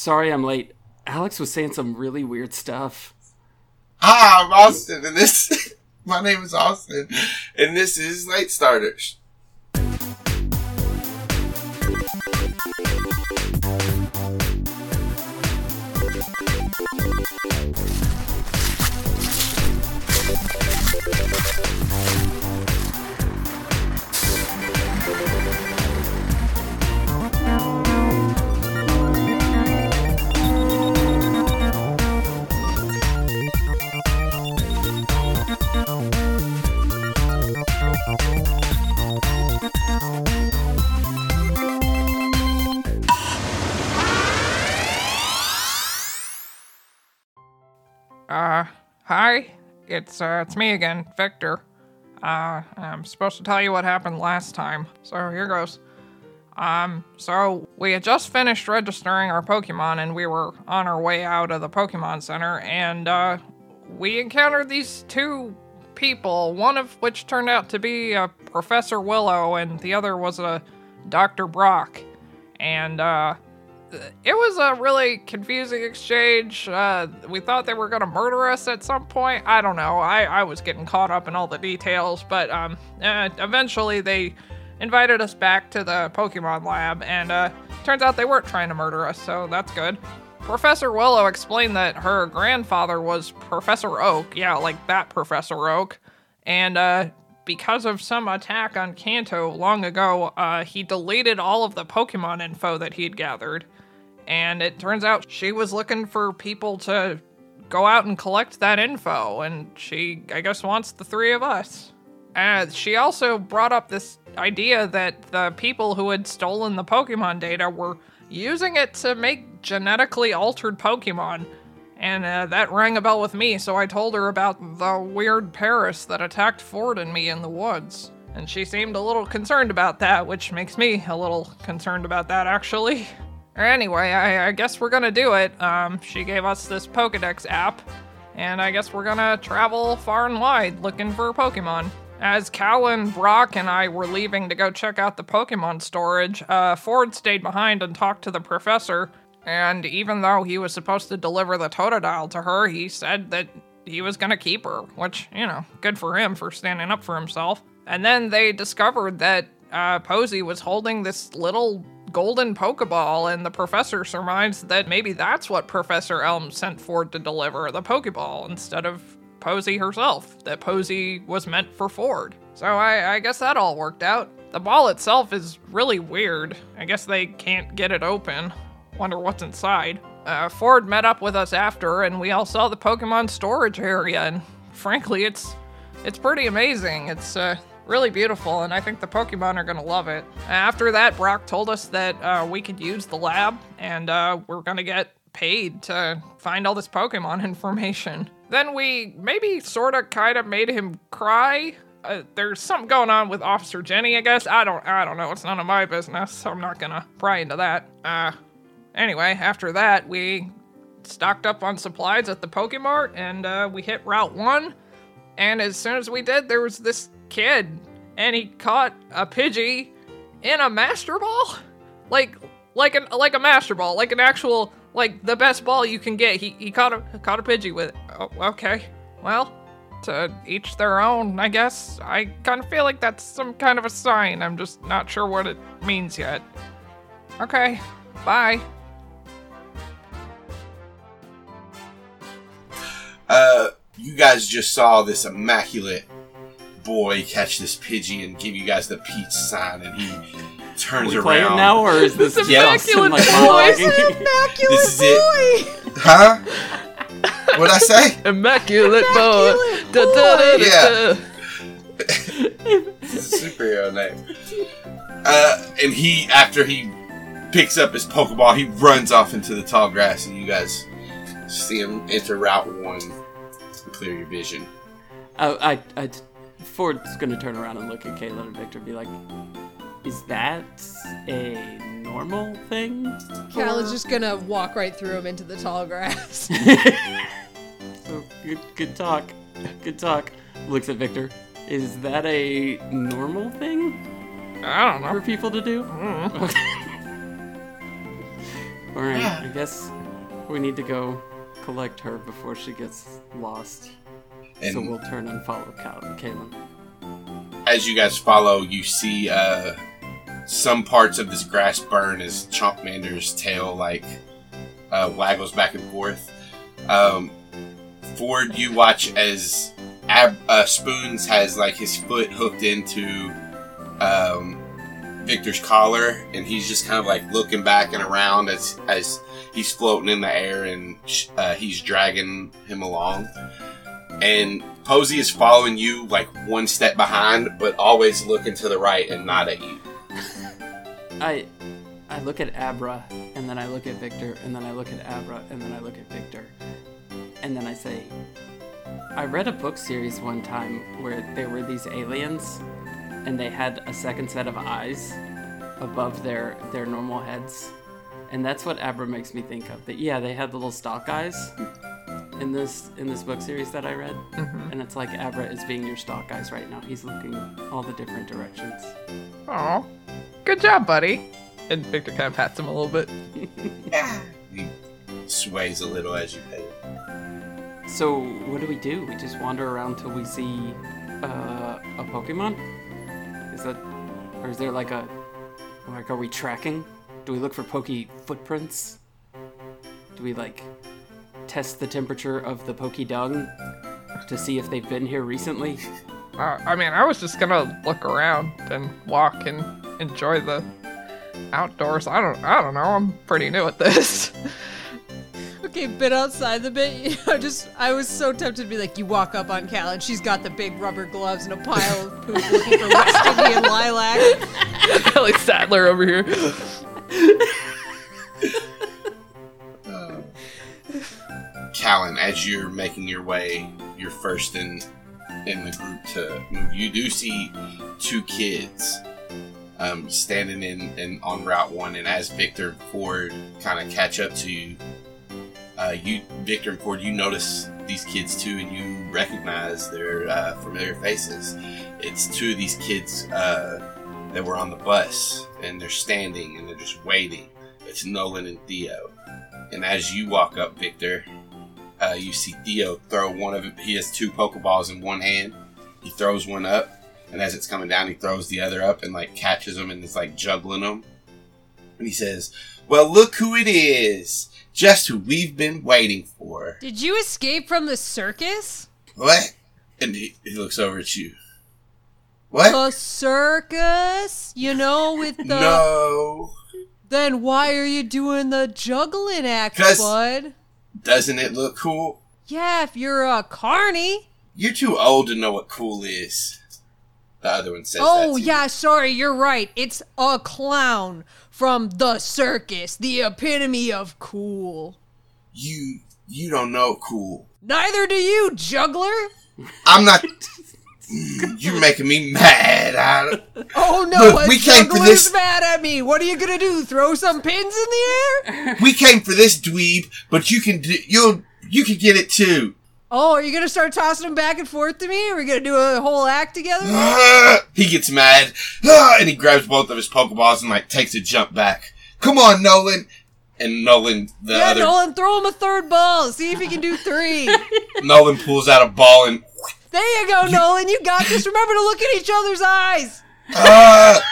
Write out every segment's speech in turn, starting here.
sorry I'm late. Alex was saying some really weird stuff. Hi, I'm Austin, and this. my name is Austin, and this is Late Starters. Uh, hi. It's uh, it's me again, Victor. Uh, I'm supposed to tell you what happened last time. So here goes. Um, so we had just finished registering our Pokemon and we were on our way out of the Pokemon Center and uh, we encountered these two people, one of which turned out to be uh, Professor Willow and the other was a Dr. Brock. And uh, it was a really confusing exchange. Uh, we thought they were going to murder us at some point. I don't know. I, I was getting caught up in all the details, but um, uh, eventually they invited us back to the Pokemon lab, and uh, turns out they weren't trying to murder us, so that's good. Professor Willow explained that her grandfather was Professor Oak. Yeah, like that Professor Oak. And uh, because of some attack on Kanto long ago, uh, he deleted all of the Pokemon info that he'd gathered. And it turns out she was looking for people to go out and collect that info, and she, I guess, wants the three of us. She also brought up this idea that the people who had stolen the Pokemon data were using it to make genetically altered Pokemon. And uh, that rang a bell with me, so I told her about the weird Paras that attacked Ford and me in the woods. And she seemed a little concerned about that, which makes me a little concerned about that, actually. Anyway, I, I guess we're gonna do it. Um, she gave us this Pokedex app, and I guess we're gonna travel far and wide looking for Pokemon. As Calynn, Brock, and I were leaving to go check out the Pokemon storage, uh, Ford stayed behind and talked to the professor. And even though he was supposed to deliver the Totodile to her, he said that he was gonna keep her, which, you know, good for him for standing up for himself. And then they discovered that uh, Posey was holding this little golden Pokeball, and the professor surmised that maybe that's what Professor Elm sent Ford to deliver the Pokeball instead of Posey herself, that Posey was meant for Ford. So I, I guess that all worked out. The ball itself is really weird. I guess they can't get it open. Wonder what's inside. Uh, Ford met up with us after, and we all saw the Pokemon storage area, and frankly, it's it's pretty amazing. It's uh, really beautiful, and I think the Pokemon are gonna love it. After that, Brock told us that uh, we could use the lab, and uh, we're gonna get paid to find all this Pokemon information. Then we maybe sort of kind of made him cry. Uh, there's something going on with Officer Jenny, I guess. I don't, I don't know. It's none of my business, so I'm not gonna pry into that. Uh, anyway, after that, we stocked up on supplies at the Pokemart, and uh, we hit Route One. And as soon as we did, there was this kid, and he caught a Pidgey in a Master Ball, like like an like a Master Ball, like an actual like the best ball you can get. He he caught a caught a Pidgey with it. Oh, okay, well, to each their own, I guess. I kind of feel like that's some kind of a sign. I'm just not sure what it means yet. Okay, bye. Uh, you guys just saw this immaculate boy catch this Pidgey and give you guys the peace sign, and he turns we play around. it now, or is this This Yeah. just some, like, immaculate boy. monologuing? This is it. Huh? What'd I say? Immaculate boy. Da da da. Yeah. It's a superhero name. Uh, and he, after he picks up his Pokeball, he runs off into the tall grass, and you guys see him enter Route 1 and clear your vision. Uh, I, I, Ford's gonna turn around and look at Kayla and Victor and be like, is that a normal thing? Cal is just gonna walk right through him into the tall grass. So, good, good talk. Good talk. Looks at Victor. Is that a normal thing I don't know. for people to do? Okay. All right, I guess we need to go collect her before she gets lost. And so we'll turn and follow Cal- Calynn. as you guys follow, you see uh, some parts of this grass burn as Chompmander's tail like uh, waggles back and forth. Um, Ford, you watch as Ab- uh, Spoons has like his foot hooked into um, Victor's collar, and he's just kind of like looking back and around as as he's floating in the air, and sh- uh, he's dragging him along. And Posey is following you like one step behind, but always looking to the right and not at you. I I look at Abra and then I look at Victor and then I look at Abra and then I look at Victor. And then I say I read a book series one time where there were these aliens and they had a second set of eyes above their their normal heads. And that's what Abra makes me think of. That yeah, they had little stalk eyes in this in this book series that I read. And it's like Abra is being your stock eyes right now. He's looking all the different directions. Oh, good job, buddy. And Victor kind of pats him a little bit. He sways a little as you pet him. So what do we do? We just wander around till we see uh, a Pokemon? Is that, or is there like a, like are we tracking? Do we look for Poke footprints? Do we like test the temperature of the Poke dung to see if they've been here recently? Uh, I mean, I was just gonna look around and walk and enjoy the outdoors. I don't, I don't know. I'm pretty new at this. Okay, bit outside the bit. You know, just I was so tempted to be like, you walk up on Cal and she's got the big rubber gloves and a pile of poop looking for West Indian lilac. Kelly Sadler over here. As you're making your way, you're first in in the group to move. You do see two kids um, standing in, on Route One, and as Victor Ford kind of catch up to you, uh, you Victor and Ford, you notice these kids too, and you recognize their uh, familiar faces. It's two of these kids uh, that were on the bus, and they're standing and they're just waiting. It's Nolan and Theo. And as you walk up, Victor, uh, you see Theo throw one of he has two Pokeballs in one hand. He throws one up, and as it's coming down, he throws the other up and like catches them and is like juggling them. And he says, "Well, look who it is! Just who we've been waiting for." Did you escape from the circus? What? And he, he looks over at you. What? The circus? You know, with the. no. Then why are you doing the juggling act, bud? Doesn't it look cool? Yeah, if you're uh, a carny. You're too old to know what cool is. The other one says that Oh, to you. yeah, sorry, you're right. It's a clown from the circus, the epitome of cool. You you don't know cool. Neither do you, juggler. I'm not. Mm, You're making me mad. I, Oh no, Look, we came for this- mad at me. What are you gonna do? Throw some pins in the air? we came for this dweeb, but you can do, you'll you can get it too. Oh, are you gonna start tossing them back and forth to me? Are we gonna do a whole act together? He gets mad, and he grabs both of his Pokeballs and like takes a jump back. Come on, Nolan. And Nolan, the yeah, other Nolan, throw him a third ball. See if he can do three. Nolan pulls out a ball and there you go, Nolan. You got this. Remember to look at each other's eyes. ah.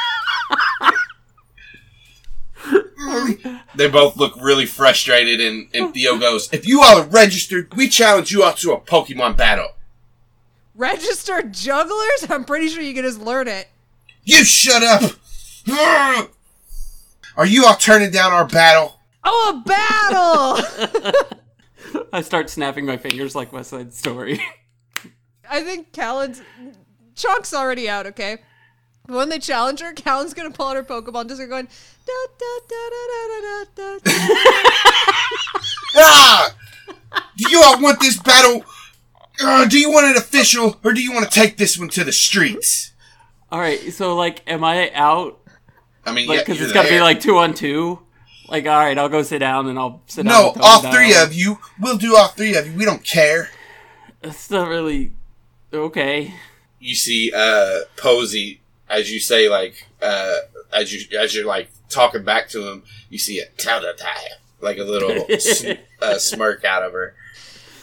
they both look really frustrated, and, and Theo goes, "If you all are registered, we challenge you all to a Pokemon battle." Registered jugglers? I'm pretty sure you can just learn it. You shut up! Are you all turning down our battle? Oh, a battle! I start snapping my fingers like West Side Story. I think Calynn's Chunk's already out. Okay. When they challenge her, Calynn's gonna pull out her Pokemon, just going da da da da da da da. ah! Do you all want this battle? Uh, do you want it official, or do you want to take this one to the streets? All right, so like, am I out? I mean, because it's yeah, it's got to be like two on two. Like, all right, I'll go sit down and I'll sit no, down. No, all three of you. We'll do all three of you. We don't care. It's not really okay. You see, uh, Posey, as you say, like, uh, as you as you're like talking back to him, you see a Totodile. like a little sm- uh, smirk out of her.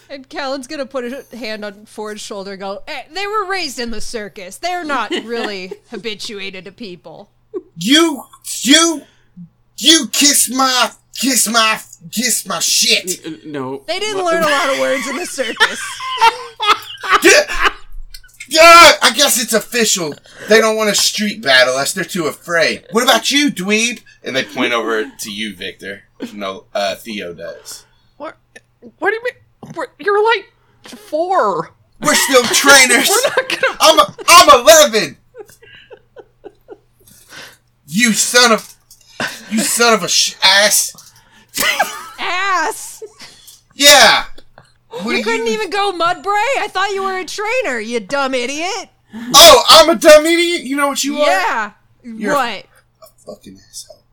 And Calynn's gonna put a hand on Ford's shoulder and go, eh, they were raised in the circus. They're not really habituated to people. You, you, you kiss my, kiss my, kiss my shit. Uh, No. They didn't learn a lot of words in the circus. Yeah, I guess it's official. They don't want a street battle unless they're too afraid. What about you, dweeb? And they point over to you, Victor. No, uh, Theo does. What? What do you mean? We're, you're like four. We're still trainers. We're not gonna. I'm a, I'm 11. You son of, you son of a sh- ass. Ass! Yeah. What You couldn't even go mud bray? I thought you were a trainer, you dumb idiot. Oh, I'm a dumb idiot. You know what you are? Yeah. You're- what? Fucking asshole.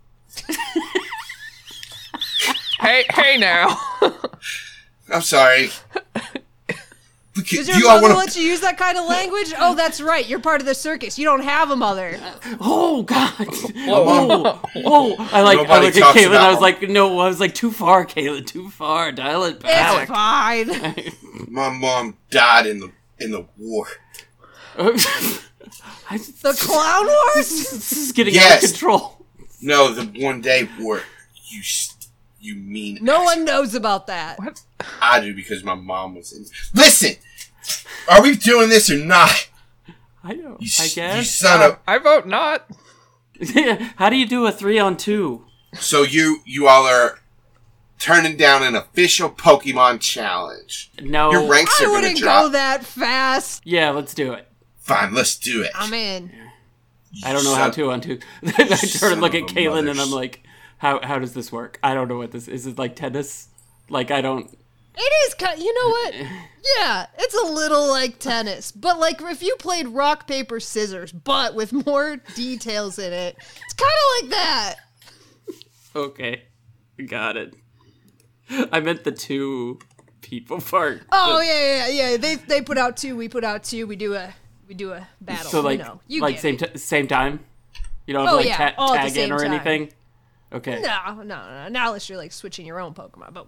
Hey, hey now. I'm sorry. Look Does your you all mother want let you use that kind of language? Oh, that's right. You're part of the circus. You don't have a mother. Oh God! Whoa. Oh, oh! I like. I Nobody look at talks Caitlin. I was like, no. I was like, too far, Caitlin. Too far. Dial it back. It's back. fine. My mom died in the in the war. I, The Clown Wars? this is getting out of control. No, the one day war. You s- you mean No ass. one knows about that. what? I do because my mom was in. Listen, are we doing this or not? I know. You, I s- you guess. son of. I vote not. How do you do a three on two? So you you all are turning down an official Pokemon challenge. No. Your ranks I are going wouldn't to drop. go that fast. Yeah, let's do it. Fine, let's do it. I'm in. I don't know how Son- two on two. I turn son and look at a Caitlin and I'm like, how how does this work? I don't know what this is. It like tennis? Like I don't. It is kind. You know what? Yeah, it's a little like tennis, but like if you played rock paper scissors, but with more details in it, it's kind of like that. Okay, got it. I meant the two people part. Oh yeah, yeah, yeah. They they put out two. We put out two. We do a we do a battle. So like you know, you like same t- same time. You don't have Oh, to like yeah, ta- all at the tag in or time. anything. Okay. No, no, no. Not unless you're like switching your own Pokemon. But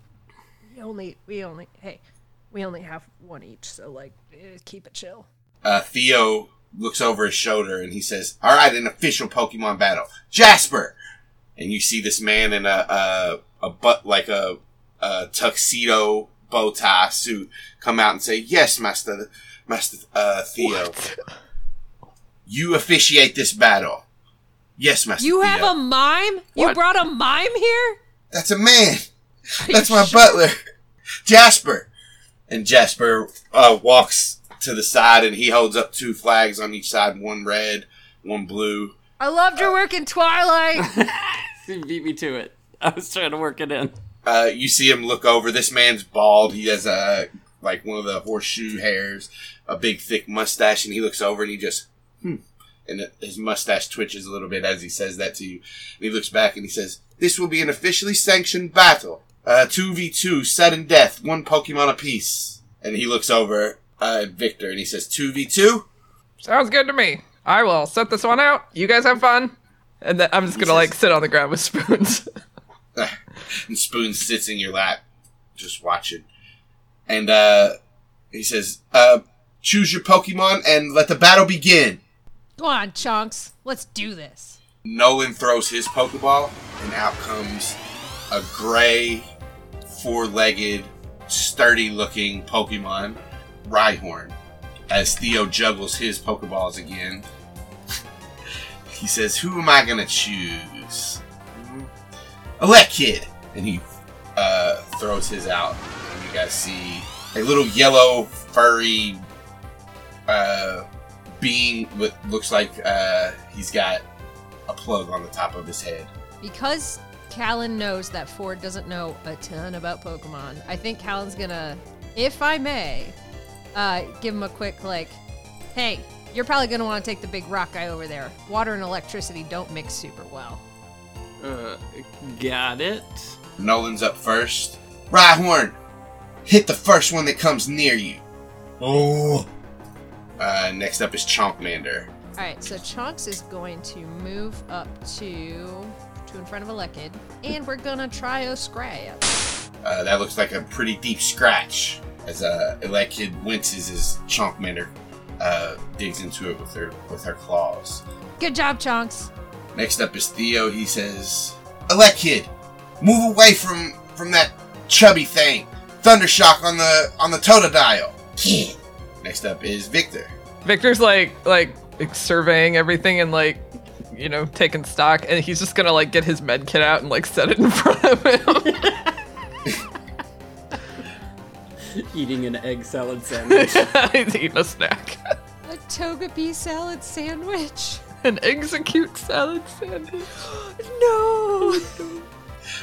we only we only hey, we only have one each. So like eh, keep it chill. uh, Theo looks over his shoulder and he says, "All right, an official Pokemon battle, Jasper." And you see this man in a a, a butt like a, a tuxedo bow tie suit come out and say, "Yes, Master Master uh, Theo, you officiate this battle." Yes, Master. You Theo. have a mime? You brought a mime here? That's a man. Are That's my sure? butler, Jasper. And Jasper uh, walks to the side and he holds up two flags on each side, one red, one blue. I loved your work in Twilight. You beat me to it. I was trying to work it in. Uh, you see him look over. This man's bald. He has a like one of the horseshoe hairs, a big thick mustache, and he looks over and he just hmm. And his mustache twitches a little bit as he says that to you. And he looks back and he says, "This will be an officially sanctioned battle. Uh, two v two, sudden death, one Pokemon apiece." And he looks over uh, at Victor and he says, two v two. Sounds good to me. I will set this one out. You guys have fun. And then I'm just gonna like sit on the ground with spoons. and Spoon sits in your lap, just watching. And uh, he says, uh, "Choose your Pokemon and let the battle begin." Go on, Chunks. Let's do this. Nolan throws his Pokeball, and out comes a gray, four-legged, sturdy-looking Pokemon, Rhyhorn. As Theo juggles his Pokeballs again, he says, "Who am I gonna choose?" Elekid, and he uh, throws his out, and you guys see a little yellow, furry uh, being with looks like uh, he's got a plug on the top of his head. Because Calynn knows that Ford doesn't know a ton about Pokemon, I think Calynn's gonna, if I may, uh, give him a quick, like, hey, you're probably gonna want to take the big rock guy over there. Water and electricity don't mix super well. Uh, got it. Nolan's up first. Rhyhorn, hit the first one that comes near you. Oh. Uh, next up is Chompmander. All right, so Chunks is going to move up to to in front of Elekid, and we're gonna try a scratch. Uh, that looks like a pretty deep scratch as uh, Elekid winces as Chonkmander uh, digs into it with her with her claws. Good job, Chunks. Next up is Theo. He says, Elekid, move away from from that chubby thing. Thundershock on the on the Totodile. Next up is Victor. Victor's like like surveying everything and like you know taking stock, and he's just gonna like get his med kit out and like set it in front of him. Eating an egg salad sandwich. he's eating a snack. A toga togepi salad sandwich. An Exeggcute salad sandwich. No.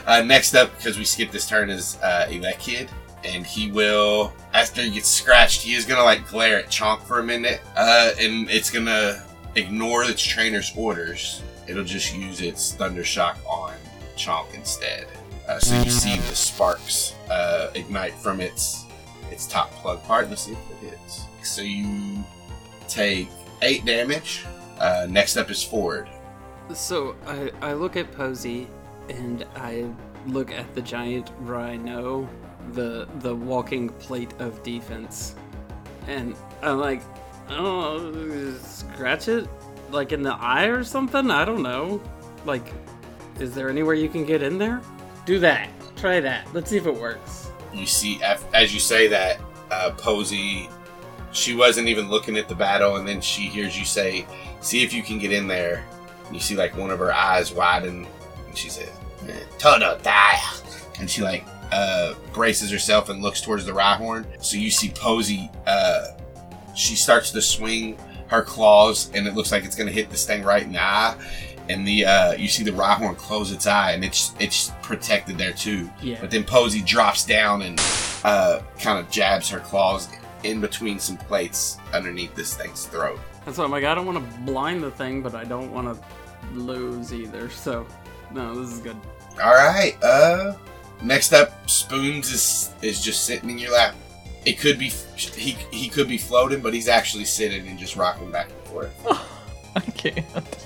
Uh, next up, because we skipped this turn, is uh, Elekid. And he will, after he gets scratched, he is to like glare at Chonk for a minute. Uh, and it's to ignore its trainer's orders. It'll just use its Thunder Shock on Chonk instead. Uh, so you see the sparks uh, ignite from its its top plug part. Let's see if it hits. So you take eight damage. Uh, next up is Ford. So I, I look at Posey and I look at the giant rhino, the the walking plate of defense, and I'm like, oh, scratch it like in the eye or something. I don't know. Like, is there anywhere you can get in there? Do that. Try that. Let's see if it works. you see as you say that uh, posey she wasn't even looking at the battle and then she hears you say see if you can get in there you see like one of her eyes widen and she says todo die and she like uh, braces herself and looks towards the Rhyhorn. So you see Posey, uh, she starts to swing her claws and it looks like it's gonna hit this thing right in the eye. And the uh, you see the Rhyhorn close its eye and it's it's protected there too. Yeah. But then Posey drops down and uh, kind of jabs her claws in between some plates underneath this thing's throat. And so I'm like, I don't want to blind the thing, but I don't want to lose either. So, no, this is good. All right. Uh, next up, Spoons is is just sitting in your lap. It could be he he could be floating, but he's actually sitting and just rocking back and forth. I can't.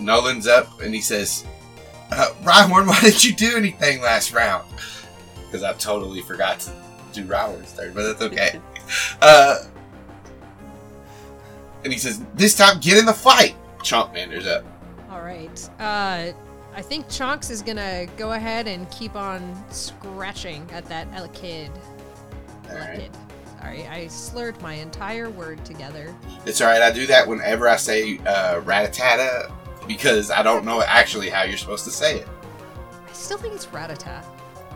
Nolan's up and he says, uh, "Rhyhorn, why didn't you do anything last round?" Because I totally forgot to do Rhyhorn's turn, but that's okay. Uh, and he says, "This time, get in the fight." Chompmander's up. All right. Uh, I think Chonks is gonna go ahead and keep on scratching at that L kid. All right. Kid. Sorry, I slurred my entire word together. It's all right. I do that whenever I say uh, ratatata because I don't know actually how you're supposed to say it. I still think it's Ratata.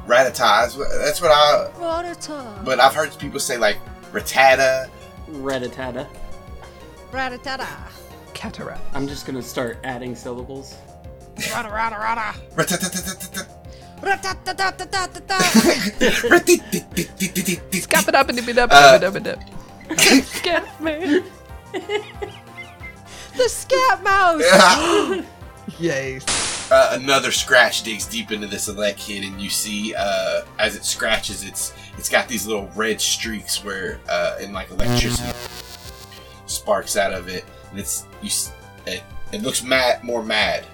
Ratata. That's what I. Ratata. But I've heard people say like ratata. Retatata. Ratatata. Cataract. I'm just gonna start adding syllables. Rata rata rata. Ratatatata. Ratatatatata. Scap it up and dip it up Uh, and dip it up. Scap me. the scat mouse. Yes. uh, another scratch digs deep into this Elekid, and you see uh, as it scratches, it's it's got these little red streaks where uh, and like electricity sparks out of it, and it's you. s- It, it looks mad, more mad.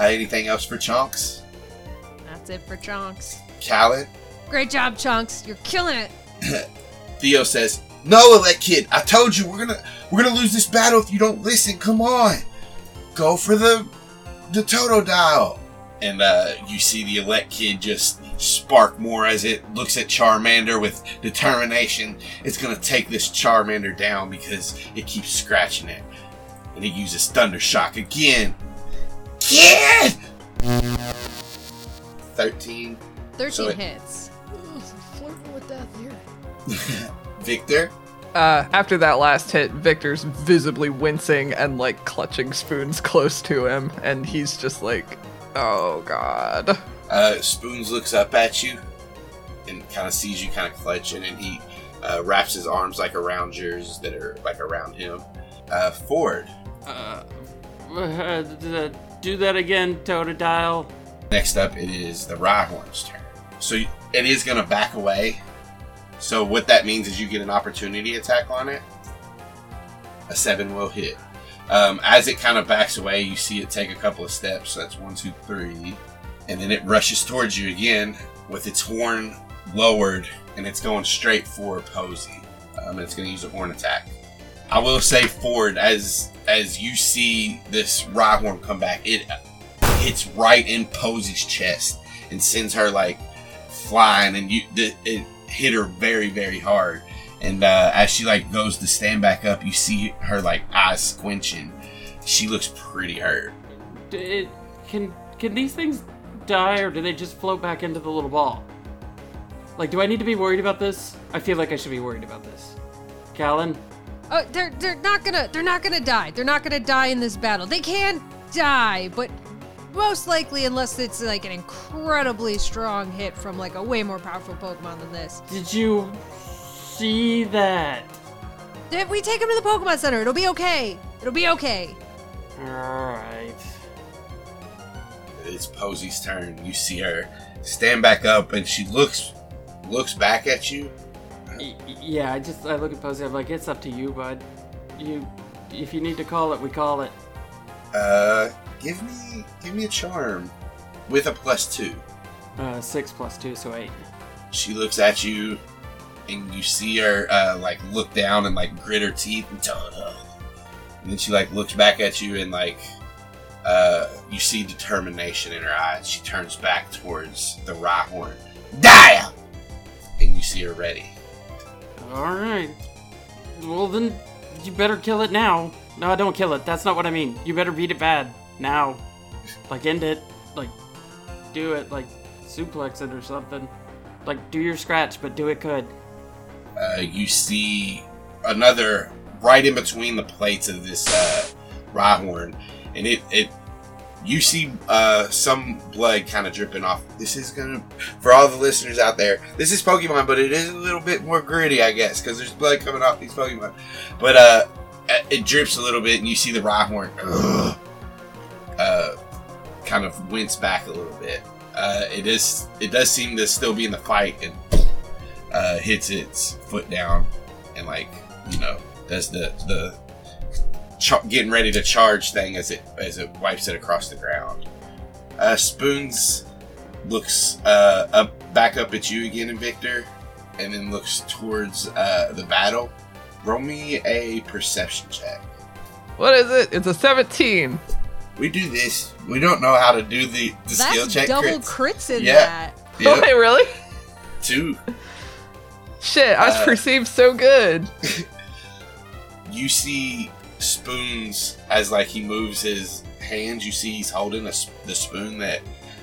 Uh, anything else for chunks? That's it for Chunks. Khaled? Great job, Chunks. You're killing it. Theo says, "No, Elekid. I told you we're gonna we're gonna lose this battle if you don't listen. Come on, go for the the Totodile." And uh, you see the Elekid just spark more as it looks at Charmander with determination. It's gonna take this Charmander down because it keeps scratching it, and it uses Thunder Shock again. Kid. Thirteen. 13 So it- hits. Flirting with death here. Victor. Uh, after that last hit, Victor's visibly wincing and like clutching spoons close to him, and he's just like, "Oh God." Uh, Spoons looks up at you and kind of sees you kind of clutching, and he uh, wraps his arms like around yours that are like around him. Uh, Ford. Uh, uh, d- do that again, Totodile. Next up, it is the Rhyhorn's turn. So it is going to back away. So what that means is you get an opportunity attack on it. A seven will hit. Um, as it kind of backs away, you see it take a couple of steps. So that's one, two, three. and then it rushes towards you again with its horn lowered, and it's going straight for Posey. Um, it's going to use a horn attack. I will say, Ford, as as you see this Rhyhorn come back, it hits right in Posey's chest and sends her like flying, and you it hit her very very hard. And uh, as she like goes to stand back up, you see her like eyes squinching. She looks pretty hurt. It, can can these things die or do they just float back into the little ball? Like, do I need to be worried about this? I feel like I should be worried about this. Calynn, Oh, they're they're not gonna they're not gonna die. They're not gonna die in this battle. They can die, but most likely unless it's like an incredibly strong hit from like a way more powerful Pokemon than this. did you see that? If we take him to the Pokemon Center, it'll be okay. It'll be okay. Alright. It's Posey's turn. You see her stand back up, and she looks looks back at you. Yeah, I just I look at Posey. I'm like, it's up to you, bud. You, if you need to call it, we call it. Uh, give me give me a charm with a plus two. Uh, six plus two, so eight. She looks at you, and you see her uh, like look down and like grit her teeth and tell her. And then she like looks back at you and like uh, you see determination in her eyes. She turns back towards the Rhyhorn. Die! And you see her ready. All right. Well then, you better kill it now. No, don't kill it. That's not what I mean. You better beat it bad now. Like end it. Like do it. Like suplex it or something. Like do your scratch, but do it good. uh, you see another right in between the plates of this uh, Rhyhorn, and it it you see uh, some blood kind of dripping off. This is gonna for all the listeners out there. This is Pokemon, but it is a little bit more gritty, I guess, because there's blood coming off these Pokemon. But uh, it drips a little bit, and you see the Rhyhorn uh, kind of wince back a little bit. Uh, it is it does seem to still be in the fight, and uh, hits its foot down and like you know does the the ch- getting ready to charge thing as it as it wipes it across the ground. Uh, Spoons looks uh, up back up at you again, Victor, and then looks towards uh, the battle. Roll me a perception check. What is it? It's a 17. We do this. We don't know how to do the, the skill That's check. double crits. crits in Yeah. that. Wait, really? two. Shit, I was Uh, perceived so good. you see spoons as like he moves his hands you see he's holding a, the spoon that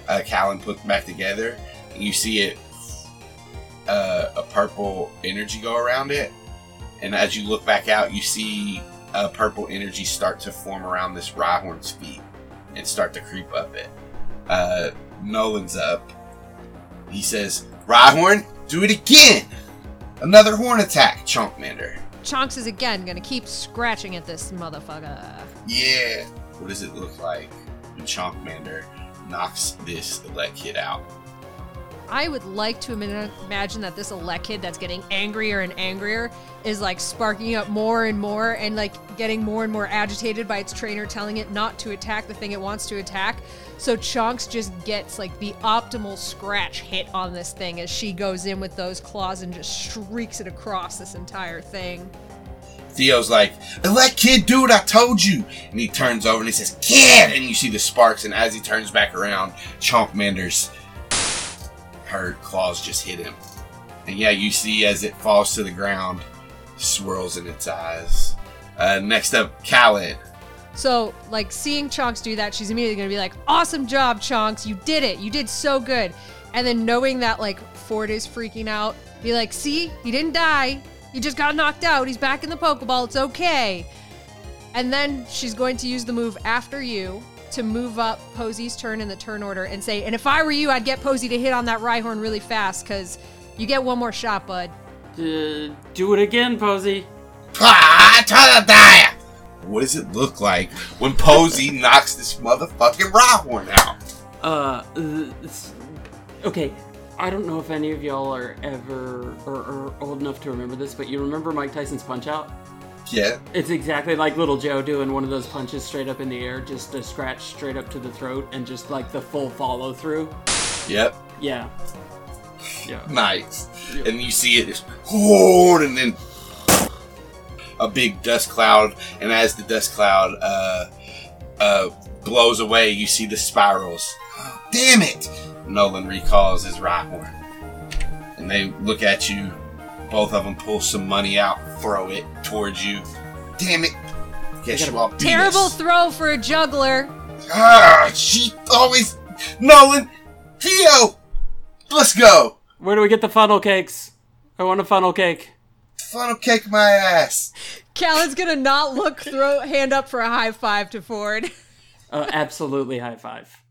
uh, calynn put back together you see it uh, a purple energy go around it and as you look back out you see a purple energy start to form around this Rhyhorn's feet and start to creep up it. Uh, nolan's up. He says Rhyhorn do it again! Another horn attack chunkmander Chonks is again gonna keep scratching at this motherfucker. Yeah. What does it look like when Chonkmander knocks this Elekid out? I would like to imagine that this Elekid that's getting angrier and angrier is like sparking up more and more and like getting more and more agitated by its trainer telling it not to attack the thing it wants to attack. So Chonks just gets like the optimal scratch hit on this thing as she goes in with those claws and just shrieks it across this entire thing. Theo's like, Elekid, dude, I told you. And he turns over and he says, kid! And you see the sparks, and as he turns back around, Chonkmander's her claws just hit him. And yeah, you see as it falls to the ground, swirls in its eyes. Uh, next up, Khaled. So, like, seeing Chonks do that, she's immediately gonna be like, Awesome job, Chonks. You did it. You did so good. And then knowing that, like, Ford is freaking out, be like, See, he didn't die. He just got knocked out. He's back in the Pokeball. It's okay. And then she's going to use the move after you to move up Posey's turn in the turn order and say, And if I were you, I'd get Posey to hit on that Rhyhorn really fast because you get one more shot, bud. Uh, do it again, Posey. Ah, try to die! What does it look like when Posey knocks this motherfucking Rhyhorn out? Uh, okay. I don't know if any of y'all are ever or, or old enough to remember this, but you remember Mike Tyson's Punch Out? Yeah. It's exactly like Little Joe doing one of those punches straight up in the air, just a scratch straight up to the throat, and just like the full follow through. Yep. Yeah. Yeah. Nice. And you see it, oh, and then a big dust cloud. And as the dust cloud uh, uh, blows away, you see the spirals. Damn it! Nolan recalls his one. And they look at you. Both of them pull some money out, throw it towards you. Damn it! Guess you all beat Terrible us. throw for a juggler. Ah, she always. Nolan! Theo! Let's go! Where do we get the funnel cakes? I want a funnel cake. Funnel cake my ass! Calynn's gonna not look, throw hand up for a high five to Ford. Uh, absolutely high five.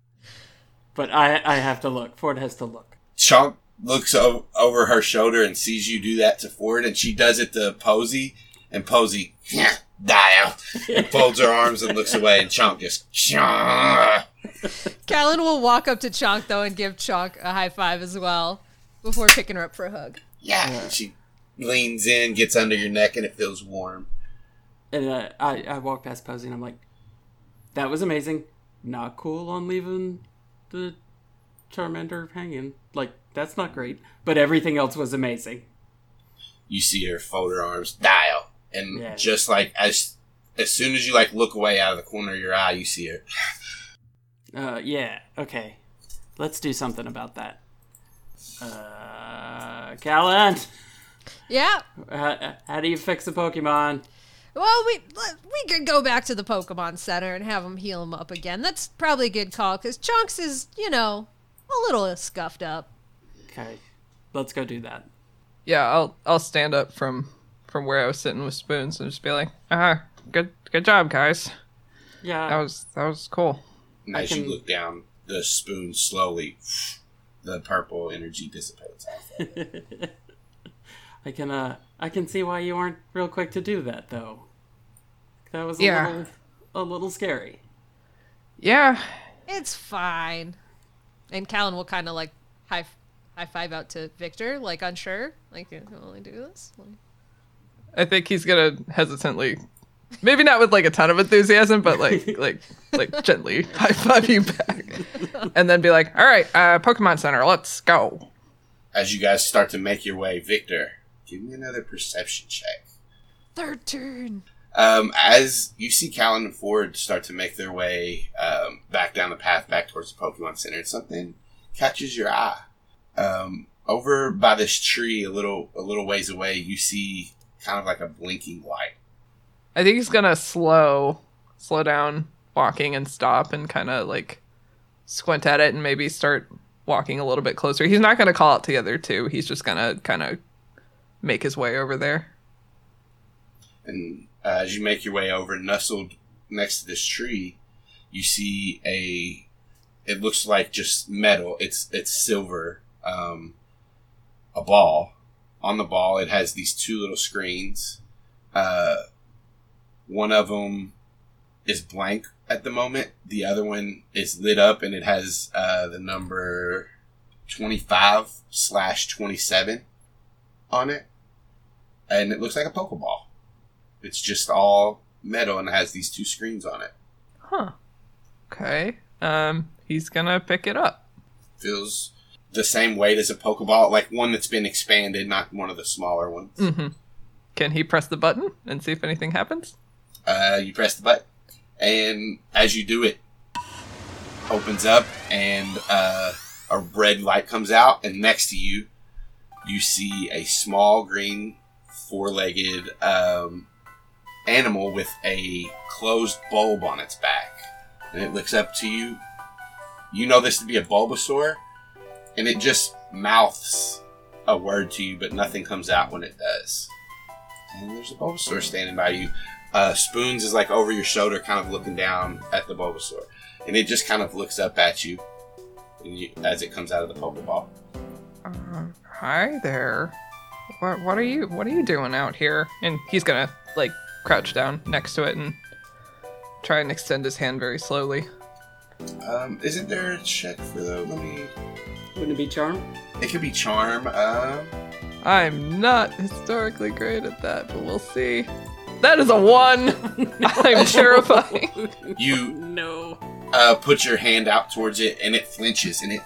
But I I have to look. Ford has to look. Chunk looks o- over her shoulder and sees you do that to Ford, and she does it to Posey, and Posey, yeah, dial, and folds her arms and looks away, and Chunk just, yeah. Calynn will walk up to Chonk though and give Chonk a high five as well before picking her up for a hug. Yeah, she leans in, gets under your neck, and it feels warm. And uh, I I walk past Posey and I'm like, that was amazing. Not cool on leaving the Charmander hanging. Like that's not great. But everything else was amazing. You see her fold her arms, dial, and Yeah. just like as as soon as you like look away out of the corner of your eye, you see her. Uh, yeah, okay. Let's do something about that. Uh, Calynn, Yeah. how, how do you fix a Pokemon? Well, we we could go back to the Pokemon Center and have them heal him up again. That's probably a good call because Chunks is, you know, a little scuffed up. Okay, let's go do that. Yeah, I'll I'll stand up from from where I was sitting with spoons and just be like, ah, good good job, guys. Yeah, That was that was cool. And as can- you look down, the spoon slowly, the purple energy dissipates. I can uh I can see why you weren't real quick to do that though. That was a Yeah. little a little scary. Yeah, It's fine. And Calynn will kind of like high high five out to Victor, like unsure, like you can only do this. Like, I think he's gonna hesitantly, maybe not with like a ton of enthusiasm, but like like like gently high five you back, and then be like, all right, uh, Pokemon Center, let's go. As you guys start to make your way, Victor, give me another perception check. Third turn. Um, as you see Calynn and Ford start to make their way um, back down the path back towards the Pokemon Center, something catches your eye. Um, over by this tree, a little a little ways away, you see kind of like a blinking light. I think he's gonna slow slow down walking and stop and kind of like squint at it and maybe start walking a little bit closer. He's not gonna call it to the other two. He's just gonna kind of make his way over there. And uh, as you make your way over, nestled next to this tree, you see a. It looks like just metal. It's it's silver. Um, a ball. On the ball, it has these two little screens. Uh, one of them is blank at the moment. The other one is lit up, and it has uh, the number twenty five slash twenty seven on it, and it looks like a Pokeball. It's just all metal and has these two screens on it. Huh. Okay. Um, he's gonna pick it up. Feels the same weight as a Pokeball, like one that's been expanded, not one of the smaller ones. Mm-hmm. Can he press the button and see if anything happens? Uh, you press the button, and as you do it, opens up, and uh, a red light comes out, and next to you, you see a small green, four-legged um, animal with a closed bulb on its back, and it looks up to you. You know this to be a Bulbasaur, and it just mouths a word to you, but nothing comes out when it does. And there's a Bulbasaur standing by you uh, Spoons is like over your shoulder, kind of looking down at the Bulbasaur, and it just kind of looks up at you, you as it comes out of the Pokeball. Uh, hi there. What what are you what are you doing out here? And he's gonna like crouch down next to it and try and extend his hand very slowly. Um, isn't there a check for the? Let me. Wouldn't it be charm? It could be Charm. Um, I'm not historically great at that, but we'll see. That is a one. I'm terrified. You No. uh, put your hand out towards it, and it flinches, and it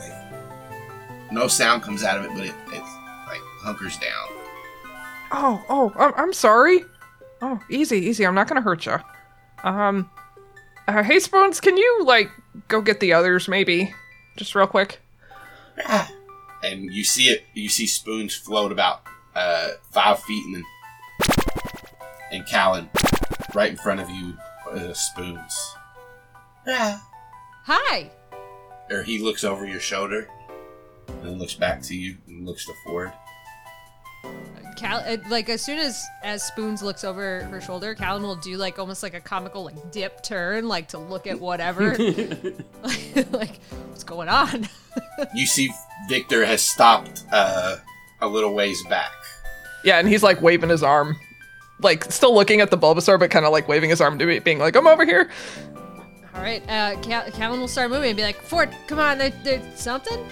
like, no sound comes out of it, but it, it like hunkers down. Oh, oh, I'm, I'm sorry. Oh, easy, easy. I'm not gonna hurt you. Um, uh, hey, Spoons, can you like go get the others, maybe, just real quick? And you see it. You see spoons float about uh, five feet, and then and Calynn right in front of you. Uh, spoons. Hi. Or he looks over your shoulder, and looks back to you, and looks to Ford. Cal, uh, like as soon as as Spoons looks over her shoulder, Calynn will do like almost like a comical like dip turn, like to look at whatever. like, what's going on? You see Victor has stopped uh, a little ways back. Yeah, and he's like waving his arm, like still looking at the Bulbasaur, but kind of like waving his arm to it, being like, "I'm over here." All right, uh, Cal- Calynn will start moving and be like, Ford, come on, there, there's something.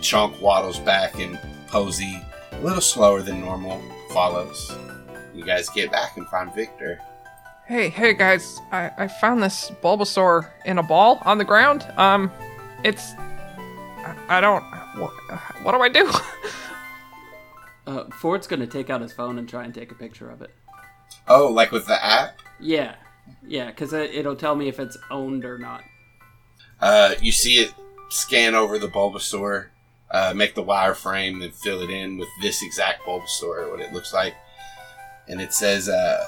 Chunk waddles back, and Posey, a little slower than normal, follows. You guys get back and find Victor. Hey, hey guys, I, I found this Bulbasaur in a ball on the ground. Um, it's I, I don't what, what do I do? Uh, Ford's gonna take out his phone and try and take a picture of it. Oh, like with the app? Yeah, yeah, because it'll tell me if it's owned or not. Uh, you see it scan over the Bulbasaur, uh, make the wireframe, and fill it in with this exact Bulbasaur, what it looks like. And it says, uh,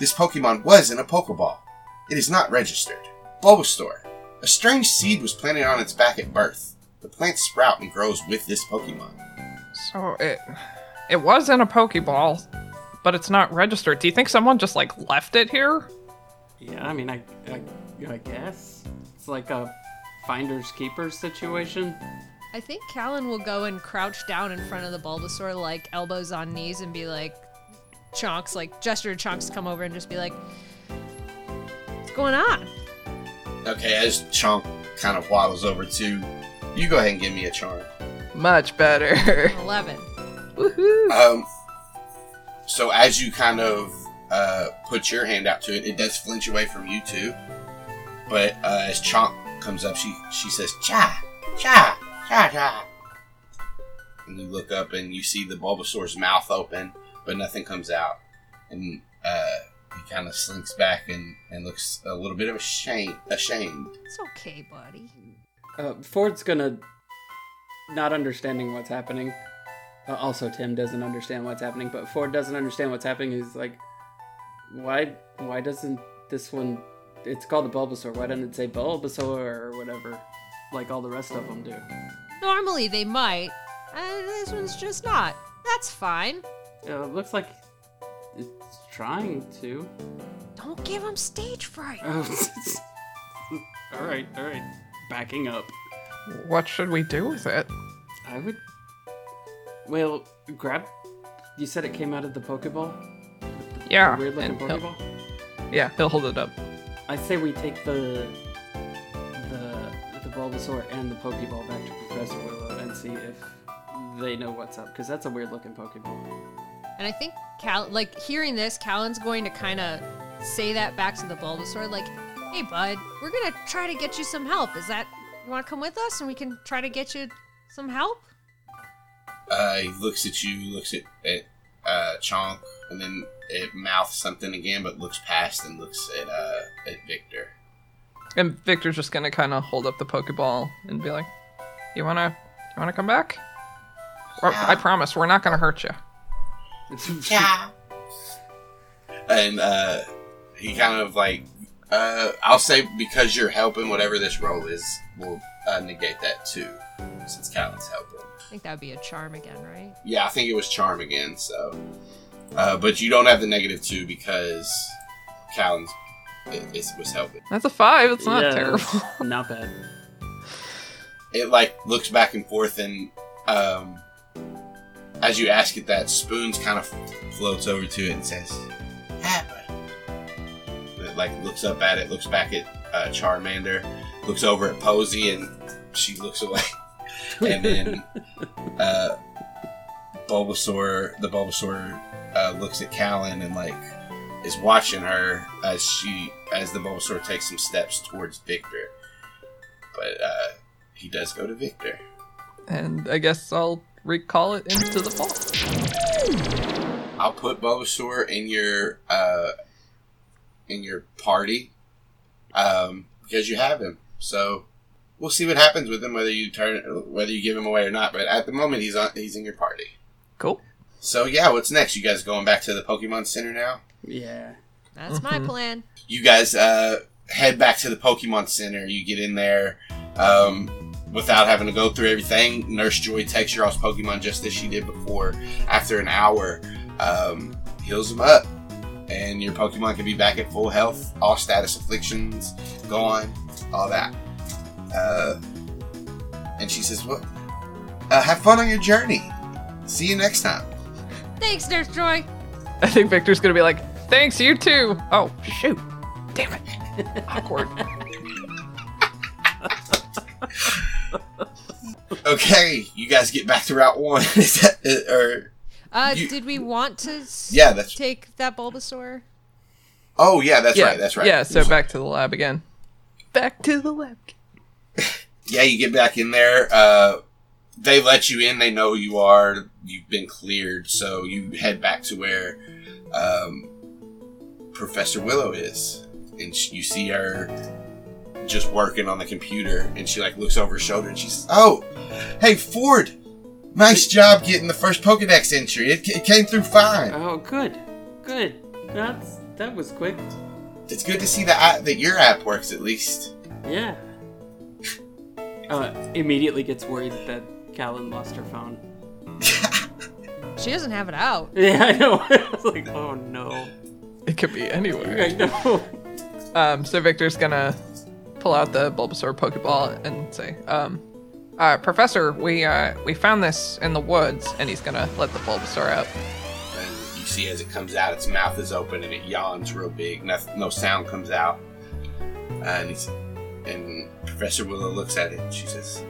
This Pokemon was in a Pokeball. It is not registered. Bulbasaur. A strange seed was planted on its back at birth. The plant sprout and grows with this Pokemon. so it it was in a Pokeball, but it's not registered. Do you think someone just like left it here? Yeah, I mean, I, I, I guess it's like a finders keepers situation. I think Calynn will go and crouch down in front of the Bulbasaur, like elbows on knees, and be like, Chonks, like gesture to Chonks to come over and just be like, What's going on? Okay, as Chunk kind of waddles over to, you go ahead and give me a charm. Much better. 11. Woohoo! Um, so as you kind of uh, put your hand out to it, it does flinch away from you too. But uh, as Chomp comes up, she she says, "Cha, cha, cha, cha." And you look up and you see the Bulbasaur's mouth open, but nothing comes out. And uh, he kind of slinks back and, and looks a little bit of ashamed. Ashamed. It's okay, buddy. Uh, Ford's gonna not understanding what's happening. Uh, also, Tim doesn't understand what's happening, but Ford doesn't understand what's happening. He's like, why? Why doesn't this one? It's called a Bulbasaur. Why doesn't it say Bulbasaur or whatever, like all the rest of them do? Normally they might. Uh, this one's just not. That's fine. Uh, it looks like it's trying to. Don't give him stage fright. Oh, all right, all right. Backing up. What should we do with it? I would. Well, grab. You said it came out of the Pokeball. Yeah, Weird looking and he'll- Pokeball. yeah, he'll hold it up. I say we take the the the Bulbasaur and the Pokeball back to Professor Willow and see if they know what's up because that's a weird looking Pokeball. And I think Cal, like hearing this, Calynn's going to kind of say that back to the Bulbasaur, like, "Hey, bud, we're gonna try to get you some help. Is that you want to come with us and we can try to get you some help?" Uh, he looks at you, looks at, at uh, Chonk, and then it mouths something again, but looks past and looks at uh, at Victor. And Victor's just gonna kind of hold up the Pokeball and be like, "You wanna, you wanna come back? Or- I promise, we're not gonna hurt you." yeah. And uh, he kind of like, uh, I'll say because you're helping, whatever this role is, will uh, negate that too, since Calynn's helping. I think that would be a charm again, right? Yeah, I think it was charm again. So, uh, but you don't have the negative two because Calynn's it, it was helping. That's a five. It's not Yeah, terrible. Not bad. it like looks back and forth and um as you ask it that spoons kind of floats over to it and says happen it like looks up at it looks back at uh, charmander looks over at posey and she looks away and then uh bulbasaur the bulbasaur uh, looks at calynn and like is watching her as she as the Bulbasaur takes some steps towards Victor. But uh, he does go to Victor. And I guess I'll recall it into the fall. I'll put Bulbasaur in your uh, in your party um, because you have him. So we'll see what happens with him, whether you turn whether you give him away or not. But at the moment, he's on he's in your party. Cool. So yeah, what's next? You guys going back to the Pokemon Center now? Yeah. That's my plan. You guys uh, head back to the Pokemon Center. You get in there. Um, without having to go through everything, Nurse Joy takes your all's Pokemon just as she did before. After an hour, um, heals them up, and your Pokemon can be back at full health. All status afflictions gone, all that. Uh, and she says, "Well, uh, have fun on your journey. See you next time." Thanks, Nurse Joy. I think Victor's gonna be like, thanks, you too. Oh, shoot. Damn it. Awkward. Okay, you guys get back to Route One. Is that, or Uh, You- did we want to yeah, that's take that Bulbasaur? oh yeah, that's yeah, right, that's right. Yeah, so back to the lab again. Back to the lab. yeah, you get back in there. Uh, they let you in. They know you are. You've been cleared, so you head back to where um, Professor Willow is, and sh- you see her just working on the computer. And she like looks over her shoulder, and she says, "Oh, hey Ford, nice job getting the first Pokedex entry. It, it came through fine. Oh, good. Good. That's that was quick. It's good to see that that your app works at least." Yeah. Uh, immediately gets worried that Calynn lost her phone. She doesn't have it out. Yeah, I know. I was like, oh no. It could be anywhere. I know. Um, so Victor's gonna pull out the Bulbasaur Pokeball and say, um, uh, Professor, we, uh, we found this in the woods, and he's gonna let the Bulbasaur out. And you see as it comes out, its mouth is open and it yawns real big. No, no sound comes out. And he's, and Professor Willow looks at it and she says,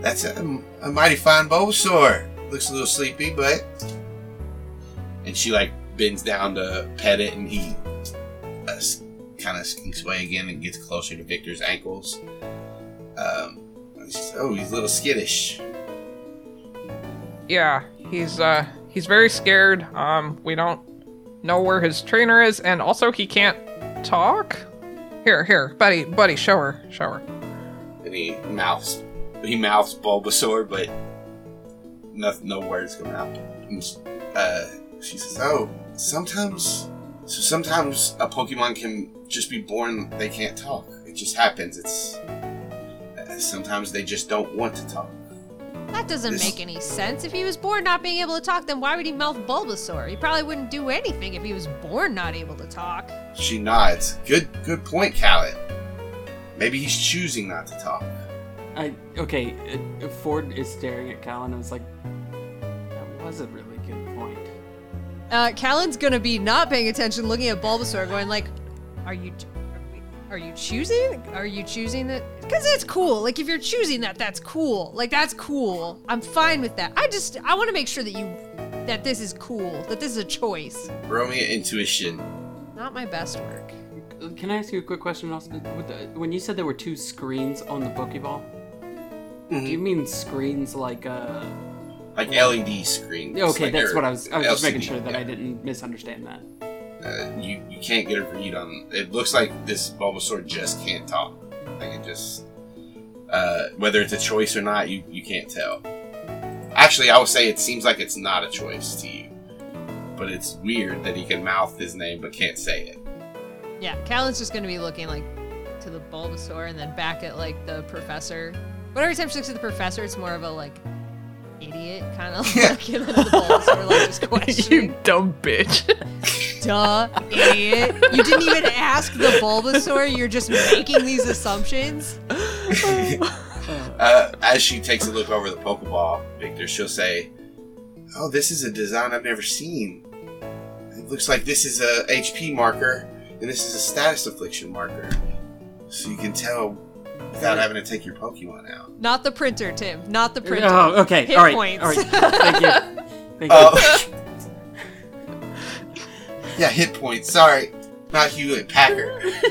"That's a, a mighty fine Bulbasaur. Looks a little sleepy, but." And she like bends down to pet it, and he uh, kind of skinks away again and gets closer to Victor's ankles. Um, "Oh, he's a little skittish." Yeah, he's, uh, he's very scared. Um, we don't know where his trainer is, and also he can't talk. Here, here, buddy, buddy, show her, show her. and he mouths he mouths Bulbasaur, but no, no words come out. And, uh, she says, "Oh, sometimes, so sometimes a Pokemon can just be born they can't talk. It just happens. It's sometimes they just don't want to talk. That doesn't This- make any sense. If he was born not being able to talk, then why would he mouth Bulbasaur? He probably wouldn't do anything if he was born not able to talk. She nods. Good, good point, Calynn. Maybe he's choosing not to talk. I okay. uh, Ford is staring at Calynn. I was like, that was a really good point. Uh, Calynn's gonna be not paying attention, looking at Bulbasaur, going like, "Are you, are you choosing? Are you choosing that? Because it's cool. Like if you're choosing that, that's cool. Like that's cool. I'm fine with that. I just, I want to make sure that you, that this is cool. That this is a choice. Roll me intuition. Not my best work. Uh, Can I ask you a quick question, Austin? The, when you said there were two screens on the Pokeball, do you mean screens like uh? Like LED screen. Okay, like that's what I was. I was just making sure that yeah. I didn't misunderstand that. uh, you you can't get a read on. It looks like this Bulbasaur just can't talk. Like it just uh, whether it's a choice or not, you you can't tell. Actually, I would say it seems like it's not a choice to you, but it's weird that he can mouth his name but can't say it. Yeah, Calynn's just gonna be looking like to the Bulbasaur and then back at like the professor. But every time she looks at the professor, it's more of a like idiot kind of look, and then the Bulbasaur like just questioning. you dumb bitch. Duh, idiot. You didn't even ask the Bulbasaur. You're just making these assumptions. Uh, as she takes a look over the Pokeball, Victor, she'll say, "Oh, this is a design I've never seen. It looks like this is a HP marker, and this is a status affliction marker, so you can tell without having to take your Pokemon out." Not the printer, Tim. Not the printer. Oh, okay. Hit all right. points. All right. Thank you. Thank you. Oh, Yeah, hit points. Sorry, not Hewlett Packard.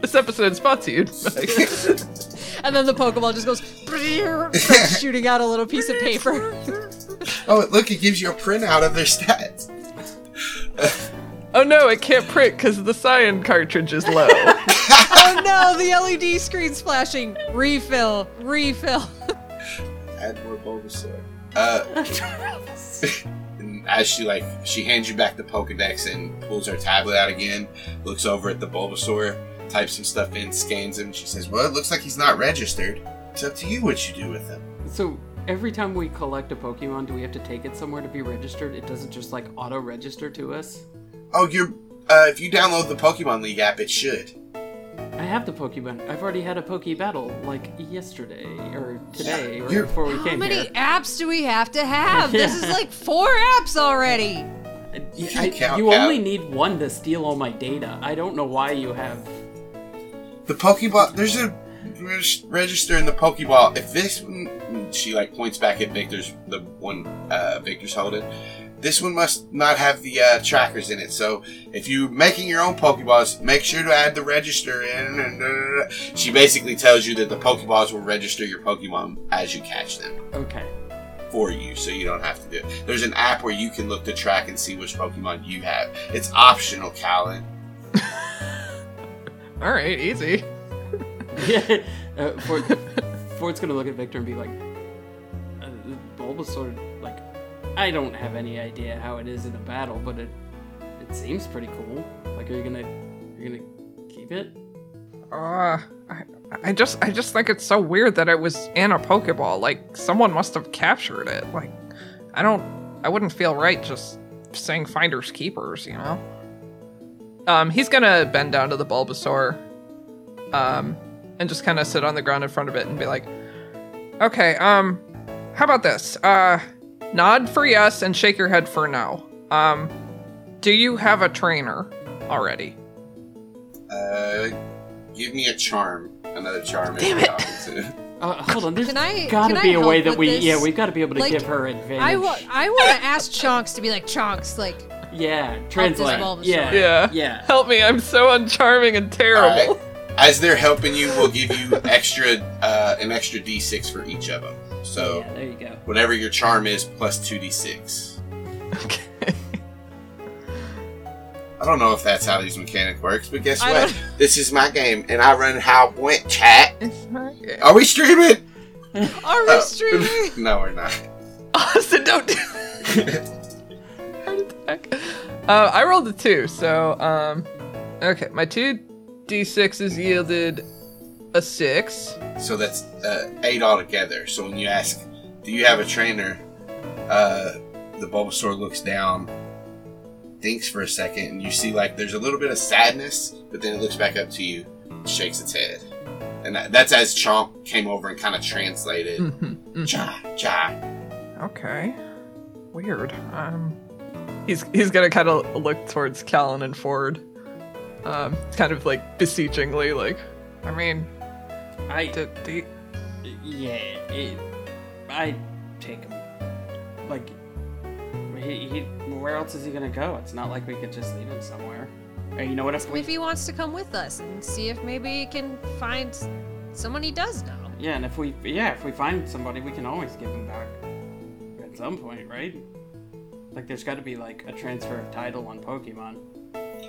This episode is sponsored. by- And then the Pokeball just goes shooting out a little piece of paper. Oh, look, it gives you a printout of their stats. oh no, it can't print because the cyan cartridge is low. Oh no, the LED screen's flashing. Refill, refill. Add more Bulbasaur. Uh, and as she like, she hands you back the Pokedex and pulls her tablet out again. Looks over at the Bulbasaur, types some stuff in, scans him. And she says, "Well, it looks like he's not registered. It's up to you what you do with him." So every time we collect a Pokemon, do we have to take it somewhere to be registered? It doesn't just like auto register to us. Oh, you're. Uh, if you download the Pokemon League app, it should. I have the Pokemon. I've already had a Poke Battle like yesterday or today or before we came How many here. apps do we have to have? This is like four apps already. You I- count you out- only need one to steal all my data. I don't know why you have. The Pokeball. There's a res- register in the Pokeball. If this one, she like points back at Victor's, the one uh, Victor's holding. This one must not have the uh, trackers in it. So if you're making your own Pokeballs, make sure to add the register in. And da, da, da. she basically tells you that the Pokeballs will register your Pokemon as you catch them Okay. for you, so you don't have to do it. There's an app where you can look to track and see which Pokemon you have. It's optional, Calynn. All right, easy. Yeah. Uh, Ford, Ford's gonna look at Victor and be like, uh, Bulbasaur. I don't have any idea how it is in a battle, but it it seems pretty cool. Like, are you gonna you're gonna keep it? Uh, I, I just, I just think it's so weird that it was in a Pokeball. Like someone must have captured it. Like, I don't, I wouldn't feel right just saying finders keepers, you know. Um, he's gonna bend down to the Bulbasaur, um, and just kind of sit on the ground in front of it and be like, "Okay, um, how about this? Uh, nod for yes and shake your head for no. Um, do you have a trainer already?" Uh, give me a charm. Another charm. Damn it. you're talking to- Uh, hold on. There's Can I- gotta can be I a way that we this? yeah we've got to be able to Like, give her advantage. I wa- I want to ask Chonks to be like Chonks, like yeah translate. Bulbasaur. Yeah Yeah. yeah. Help me, I'm so uncharming and terrible. Alright. As they're helping you, we'll give you extra uh, an extra d6 for each of them. So yeah, there you go. whatever your charm is, plus two d6. Okay. I don't know if that's how these mechanic works, but guess I what? don't- This is my game, and I run how it went. Chat. It's not good. Are we streaming? are we Oh. streaming? no, we're not. Austin, don't do Heart. Uh, I rolled a two, so um, okay, my two d6s yielded a six. So that's uh, eight altogether. So when you ask, "Do you have a trainer?" Uh, the Bulbasaur looks down, thinks for a second, and you see like there's a little bit of sadness, but then it looks back up to you, shakes its head, and that, that's as Chomp came over and kind of translated. Mhm, Ja, ja. mhm. Okay, weird. Um, he's he's gonna kind of look towards Calynn and Ford, um, kind of like beseechingly, like, I mean, I yeah. It, I take him. Like he, he where else is he gonna go? It's not like we could just leave him somewhere. Or you know what? If we if he wants to come with us and see if maybe he can find someone he does know. Yeah, and if we yeah, if we find somebody, we can always give him back at some point, right? Like there's got to be like a transfer of title on Pokemon.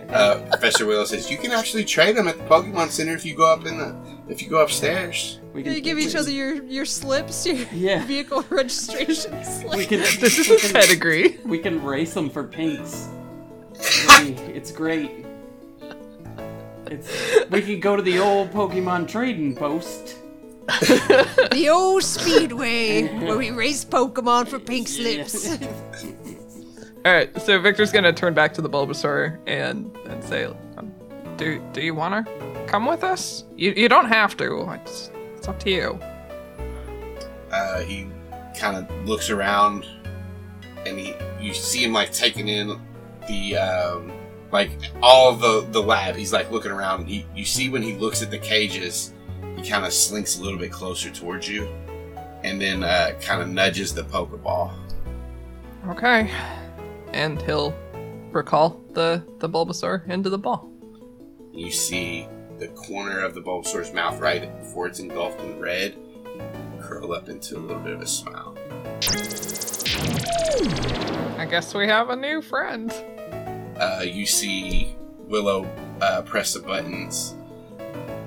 Uh, Professor Willow says you can actually trade them at the Pokemon Center if you go up in the if you go upstairs. we You give each other your your slips, your Yeah. vehicle registration slips. We can. this is we a can- pedigree. We can race them for pinks. It'll it's great. It's, we could go to the old Pokemon trading post. the old speedway where we race Pokemon for pink slips. All right, so Victor's gonna turn back to the Bulbasaur and and say, um, "Do do you want to come with us? You you don't have to. It's it's up to you." uh, he kind of looks around and he you see him like taking in the um, like all the the lab he's like looking around and he you see when he looks at the cages he kind of slinks a little bit closer towards you and then uh, kind of nudges the pokeball Okay, and he'll recall the the Bulbasaur into the ball. You see the corner of the Bulbasaur's mouth right before it's engulfed in red curl up into a little bit of a smile. I guess we have a new friend. Uh, you see Willow uh, press the buttons,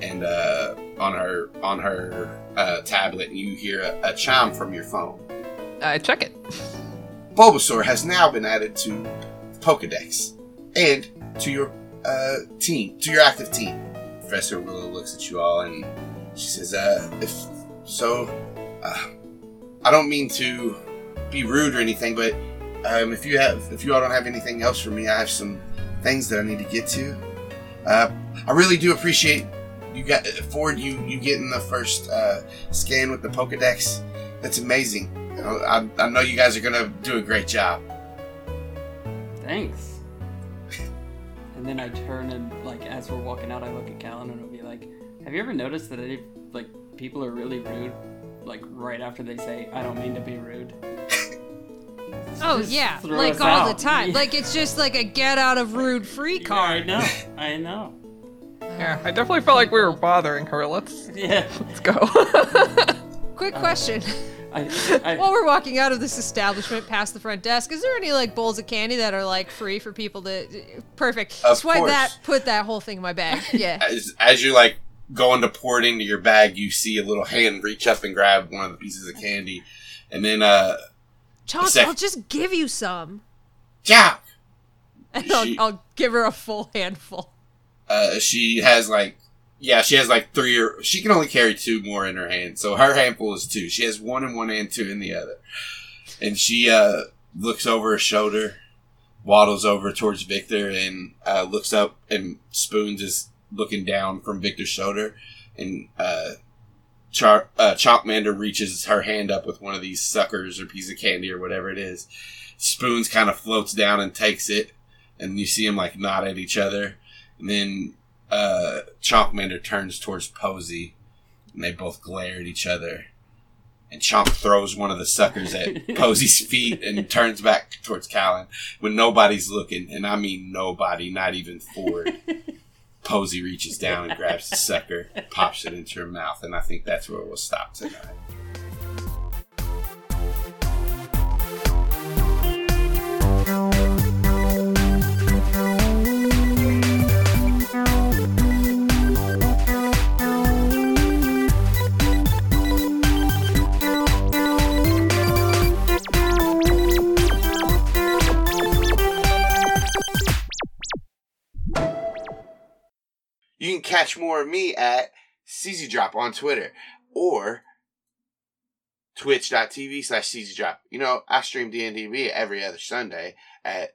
and uh, on her on her uh, tablet, you hear a, a chime from your phone. I check it. Bulbasaur has now been added to Pokedex and to your uh, team, to your active team. Professor Willow looks at you all and she says, uh, if so, uh, I don't mean to be rude or anything, but um, if you have, if you all don't have anything else for me, I have some things that I need to get to. Uh, I really do appreciate you got Ford, you you getting the first uh, scan with the Pokedex. That's amazing. You know, I, I know you guys are gonna do a great job. Thanks. and then I turn and like as we're walking out, I look at Calynn and I'll be like, "Have you ever noticed that any like people are really rude, like right after they say I don't mean to be rude." Oh Just yeah, like us all the out. time. Like it's just like a get out of rude free Yeah, I know. I know. Yeah, I definitely felt like we were bothering her. Let's Yeah. let's go. Quick uh, question. I, I, While we're walking out of this establishment past the front desk, is there any like bowls of candy that are like free for people to perfect? Of Swipe course. that, put that whole thing in my bag. Yeah. As as you're like going to pour it into your bag, you see a little hand reach up and grab one of the pieces of candy, and then uh, Chance, sec- I'll just give you some. Yeah. And I'll, She- I'll give her a full handful. Uh, she has like yeah, she has like three or she can only carry two more in her hand, so her handful is two. She has one in one hand, two in the other, and she uh looks over her shoulder, waddles over towards Victor, and uh, looks up, and Spoons is looking down from Victor's shoulder, and uh. Char- uh, Chalkmander reaches her hand up with one of these suckers or piece of candy or whatever it is. Spoons kind of floats down and takes it, and you see them like nod at each other. And then uh, Chalkmander turns towards Posey, and they both glare at each other. And Chomp throws one of the suckers at Posey's feet and turns back towards Calynn when nobody's looking, and I mean nobody, not even Ford. Posey reaches down and grabs the sucker, pops it into her mouth, and I think that's where we'll stop tonight. Can catch more of me at SeezyDrop on Twitter or twitch.tv slash SeezyDrop. You know, I stream D&DB every other Sunday at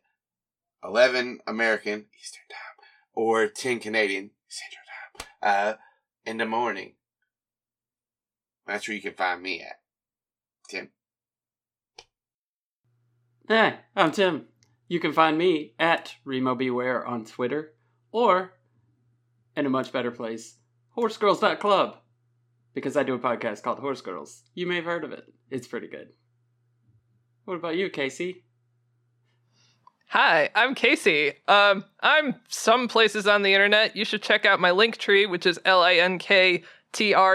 11 American Eastern Time or 10 Canadian Central Time uh, in the morning. That's where you can find me at. Tim. Hey, I'm Tim. You can find me at Remobware on Twitter or in a much better place, horsegirls.club. Because I do a podcast called Horse Girls. You may have heard of it. It's pretty good. What about you, Kaycie? Hi, I'm Kaycie. Um, I'm some places on the internet. You should check out my link tree, which is linktr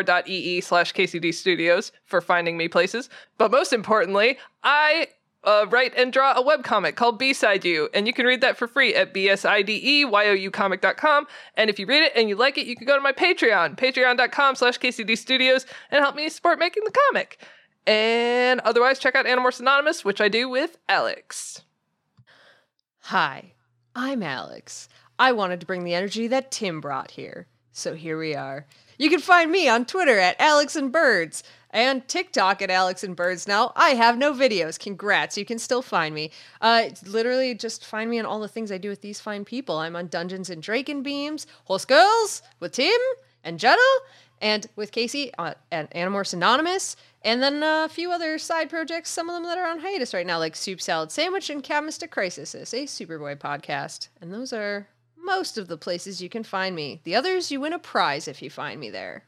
dot ee slash KCD Studios for finding me places. But most importantly, I uh, write and draw a webcomic called B-Side You, and you can read that for free at bsideyoucomic.com. And if you read it and you like it, you can go to my Patreon, patreon.com slash KCD Studios, and help me support making the comic. And otherwise, check out Animorphs Anonymous, which I do with Alex. Hi, I'm Alex. I wanted to bring the energy that Tim brought here. So here we are. You can find me on Twitter at Alex and Birds and TikTok at Alex and Birds. Now, I have no videos. Congrats. You can still find me. Uh, literally just find me on all the things I do with these fine people. I'm on Dungeons and Draken Beams, Horse Girls with Tim and Jenna, and with Kaycie uh, at Animorphs Anonymous, and then a few other side projects, some of them that are on hiatus right now, like Soup Salad Sandwich and Mystic Crisis, a Superboy podcast. And those are most of the places you can find me. The others, you win a prize if you find me there.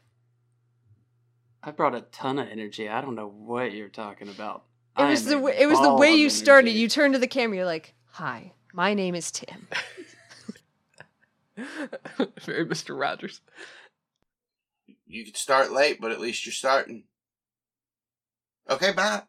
I brought a ton of energy. I don't know what you're talking about. It was the way, it was the way you energy. started. You turned to the camera. You're like, "Hi, my name is Tim." Very Mister Rogers. You could start late, but at least you're starting. Okay, bye.